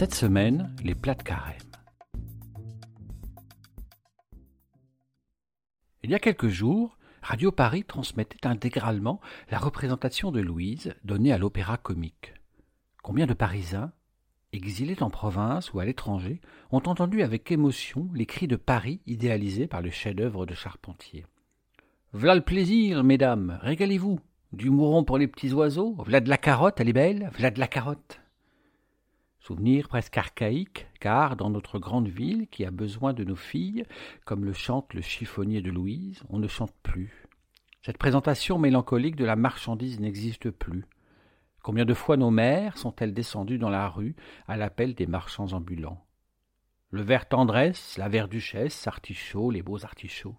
Cette semaine, les plats de carême. Il y a quelques jours, Radio Paris transmettait intégralement la représentation de Louise donnée à l'Opéra Comique. Combien de Parisiens, exilés en province ou à l'étranger, ont entendu avec émotion les cris de Paris idéalisés par le chef-d'œuvre de Charpentier. V'là le plaisir, mesdames, régalez-vous. Du mouron pour les petits oiseaux, v'là de la carotte, elle est belle, v'là de la carotte. Souvenir presque archaïque, car dans notre grande ville qui a besoin de nos filles, comme le chante le chiffonnier de Louise, on ne chante plus. Cette présentation mélancolique de la marchandise n'existe plus. Combien de fois nos mères sont-elles descendues dans la rue à l'appel des marchands ambulants? Le vert tendresse, la verduchesse, artichaut, les beaux artichauts.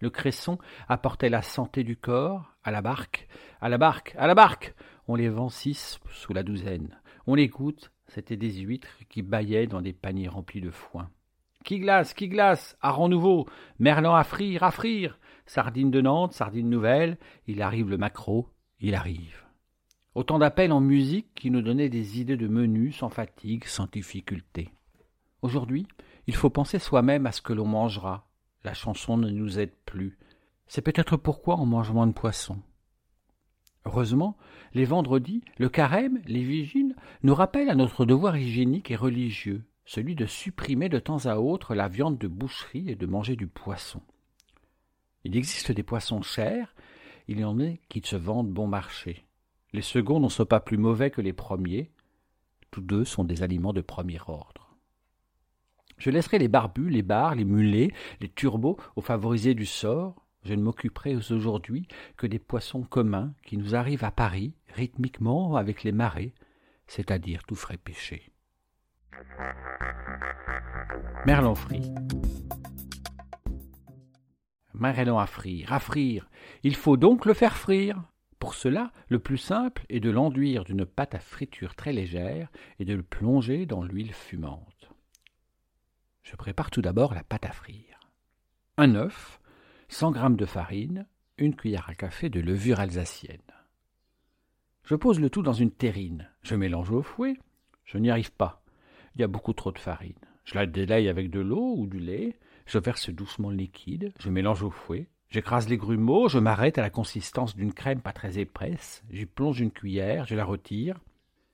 Le cresson apportait la santé du corps, à la barque, à la barque, à la barque. On les vend six sous la douzaine. On les goûte, c'étaient des huîtres qui bâillaient dans des paniers remplis de foin. Qui glace, qui glace, hareng nouveau, merlan à frire, à frire, sardines de Nantes, sardines nouvelles, il arrive le maquereau, il arrive. Autant d'appels en musique qui nous donnaient des idées de menus sans fatigue, sans difficulté. Aujourd'hui, il faut penser soi-même à ce que l'on mangera. La chanson ne nous aide plus. C'est peut-être pourquoi on mange moins de poissons. Heureusement, les vendredis, le carême, les vigiles, nous rappellent à notre devoir hygiénique et religieux, celui de supprimer de temps à autre la viande de boucherie et de manger du poisson. Il existe des poissons chers, il y en a qui se vendent bon marché. Les seconds n'en sont pas plus mauvais que les premiers, tous deux sont des aliments de premier ordre. Je laisserai les barbus, les bars, les mulets, les turbots aux favorisés du sort, je ne m'occuperai aujourd'hui que des poissons communs qui nous arrivent à Paris rythmiquement avec les marées, c'est-à-dire tout frais pêché. Merlan frit. Merlan à frire, à frire. Il faut donc le faire frire. Pour cela, le plus simple est de l'enduire d'une pâte à friture très légère et de le plonger dans l'huile fumante. Je prépare tout d'abord la pâte à frire. Un œuf, 100 g de farine, une cuillère à café de levure alsacienne. Je pose le tout dans une terrine. Je mélange au fouet. Je n'y arrive pas. Il y a beaucoup trop de farine. Je la délaye avec de l'eau ou du lait. Je verse doucement le liquide. Je mélange au fouet. J'écrase les grumeaux. Je m'arrête à la consistance d'une crème pas très épaisse. J'y plonge une cuillère. Je la retire.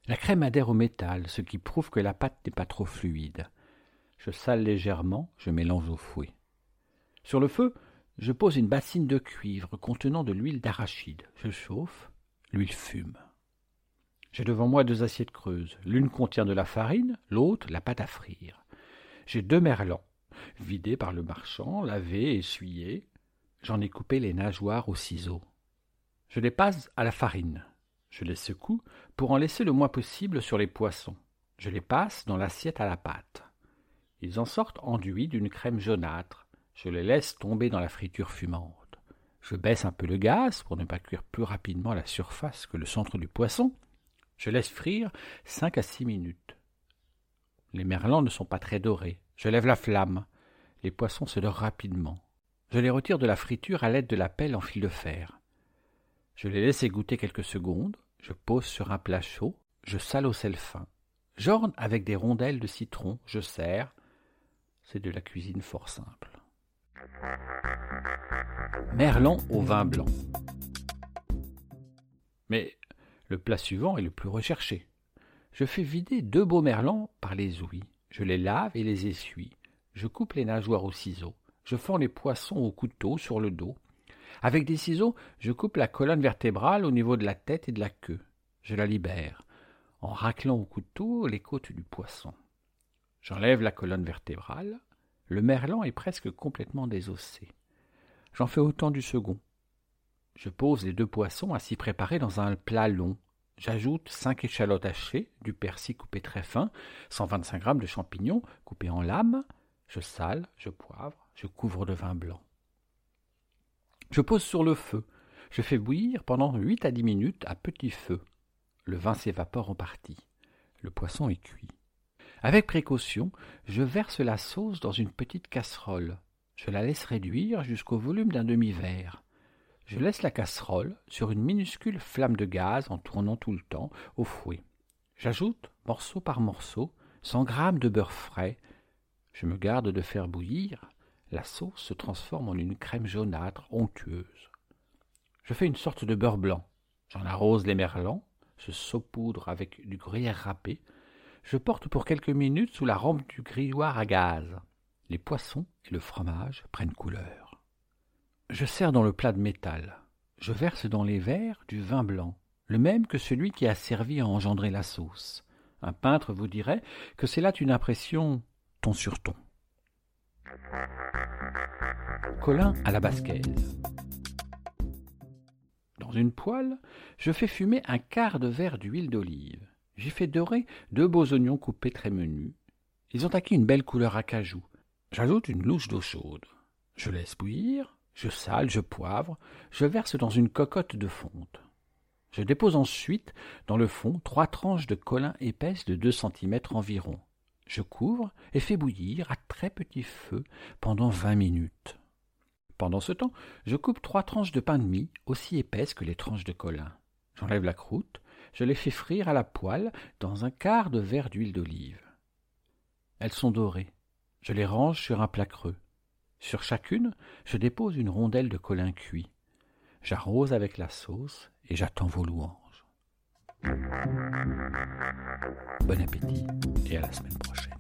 La crème adhère au métal, ce qui prouve que la pâte n'est pas trop fluide. Je sale légèrement. Je mélange au fouet. Sur le feu, je pose une bassine de cuivre contenant de l'huile d'arachide. Je chauffe, l'huile fume. J'ai devant moi deux assiettes creuses. L'une contient de la farine, l'autre la pâte à frire. J'ai deux merlans, vidés par le marchand, lavés, essuyés. J'en ai coupé les nageoires au ciseau. Je les passe à la farine. Je les secoue pour en laisser le moins possible sur les poissons. Je les passe dans l'assiette à la pâte. Ils en sortent enduits d'une crème jaunâtre. Je les laisse tomber dans la friture fumante. Je baisse un peu le gaz pour ne pas cuire plus rapidement la surface que le centre du poisson. Je laisse frire cinq à six minutes. Les merlans ne sont pas très dorés. Je lève la flamme. Les poissons se dorent rapidement. Je les retire de la friture à l'aide de la pelle en fil de fer. Je les laisse égoutter quelques secondes. Je pose sur un plat chaud. Je sale au sel fin. J'orne avec des rondelles de citron. Je sers. C'est de la cuisine fort simple. Merlan au vin blanc. Mais le plat suivant est le plus recherché. Je fais vider deux beaux merlans par les ouïes. Je les lave et les essuie. Je coupe les nageoires au ciseau. Je fends les poissons au couteau sur le dos. Avec des ciseaux, je coupe la colonne vertébrale au niveau de la tête et de la queue. Je la libère, en raclant au couteau les côtes du poisson. J'enlève la colonne vertébrale. Le merlan est presque complètement désossé. J'en fais autant du second. Je pose les deux poissons à s'y préparer dans un plat long. J'ajoute 5 échalotes hachées, du persil coupé très fin, 125 g de champignons coupés en lames. Je sale, je poivre, je couvre de vin blanc. Je pose sur le feu. Je fais bouillir pendant 8 à 10 minutes à petit feu. Le vin s'évapore en partie. Le poisson est cuit. Avec précaution, je verse la sauce dans une petite casserole. Je la laisse réduire jusqu'au volume d'un demi-verre. Je laisse la casserole sur une minuscule flamme de gaz en tournant tout le temps au fouet. J'ajoute, morceau par morceau, cent grammes de beurre frais. Je me garde de faire bouillir. La sauce se transforme en une crème jaunâtre onctueuse. Je fais une sorte de beurre blanc. J'en arrose les merlans. Je saupoudre avec du gruyère râpé. Je porte pour quelques minutes sous la rampe du grilloir à gaz. Les poissons et le fromage prennent couleur. Je sers dans le plat de métal. Je verse dans les verres du vin blanc, le même que celui qui a servi à engendrer la sauce. Un peintre vous dirait que c'est là une impression ton sur ton. Colin à la basquaise. Dans une poêle, je fais fumer un quart de verre d'huile d'olive. J'y fais dorer deux beaux oignons coupés très menus. Ils ont acquis une belle couleur à cajou. J'ajoute une louche d'eau chaude. Je laisse bouillir, je sale, je poivre, je verse dans une cocotte de fonte. Je dépose ensuite dans le fond trois tranches de colin épaisses de deux centimètres environ. Je couvre et fais bouillir à très petit feu pendant vingt minutes. Pendant ce temps, je coupe trois tranches de pain de mie aussi épaisses que les tranches de colin. J'enlève la croûte, je les fais frire à la poêle dans un quart de verre d'huile d'olive. Elles sont dorées. Je les range sur un plat creux. Sur chacune, je dépose une rondelle de colin cuit. J'arrose avec la sauce et j'attends vos louanges. Bon appétit et à la semaine prochaine.